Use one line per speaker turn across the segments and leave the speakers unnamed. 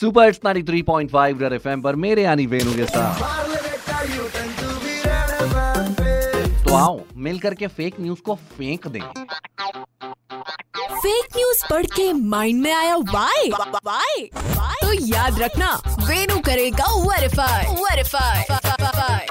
Super it's 93.5 red FM पर मेरे यानी वेनु के साथ। तो आओ मिल करके फेक न्यूज़ को फेंक दें।
फेक न्यूज़ पढ़ के माइंड में आया वाई वाई तो याद रखना वेनु करेगा वेरीफाई वेरीफाई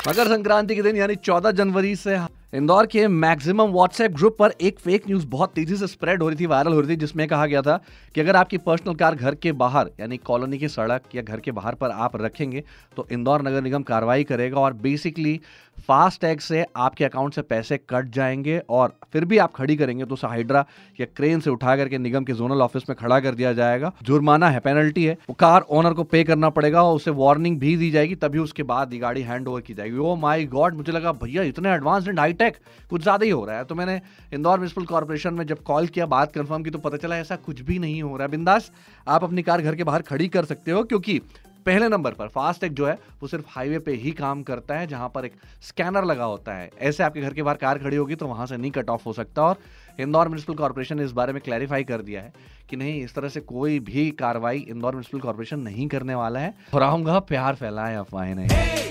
मकर संक्रांति के दिन यानी 14 जनवरी से इंदौर के मैक्सिमम व्हाट्सएप ग्रुप पर एक फेक न्यूज़ बहुत तेज़ी से स्प्रेड हो रही थी वायरल हो रही थी, जिसमें कहा गया था कि अगर आपकी पर्सनल कार घर के बाहर, यानी कॉलोनी की सड़क या घर के बाहर पर आप रखेंगे तो इंदौर नगर निगम कार्रवाई करेगा और बेसिकली फास्ट टैग से आपके अकाउंट से पैसे कट जाएँगे और फिर भी आप खड़ी करेंगे तो उसे हाइड्रा या क्रेन से उठा करके निगम के जोनल ऑफ़िस में खड़ा कर दिया जाएगा। जुर्माना है पेनल्टी है। वो कार ओनर को पे करना पड़ेगा और उसे वार्निंग भी दी जाएगी, तभी उसके बाद ये गाड़ी हैंड ओवर की जाएगी। ओ माई गॉड मुझे लगा, भैया, इतने एडवांस एंड हाईटेक कुछ ज़्यादा ही हो रहा है। तो मैंने इंदौर म्यूनसिपल कॉर्पोरेशन में जब कॉल किया, बात कंफर्म की तो पता चला ऐसा कुछ भी नहीं हो रहा है। बिंदास, आप अपनी कार घर के बाहर खड़ी कर सकते हो, क्योंकि पहले नंबर पर फास्टैग जो है, वो सिर्फ़ हाईवे पे ही काम करता है, जहाँ पर एक स्कैनर लगा होता है। ऐसे आपके घर के बाहर कार खड़ी होगी तो वहाँ से नहीं कट ऑफ़ हो सकता। और इंदौर म्यूनसिपल कॉर्पोरेशन ने इस बारे में क्लैरिफाई कर दिया है कि नहीं, इस तरह से कोई भी कार्रवाई इंदौर म्यूनसिपल कॉर्पोरेशन नहीं करने वाला है। और आऊँगा, प्यार फैलाए अफवाहें नहीं।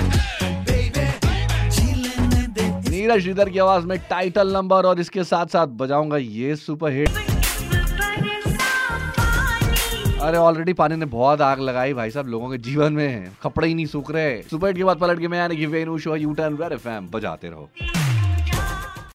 नीरज श्रीधर की आवाज़ में टाइटल नंबर और इसके साथ साथ बजाऊँगा ये सुपर हिट अरे ऑलरेडी पानी ने बहुत आग लगाई भाई साहब, लोगों के जीवन में। कपड़े ही नहीं सूख रहे। सुपर हिट के बाद पलट के मैं यानी कि Venu show U turn Red FM बजाते रहो।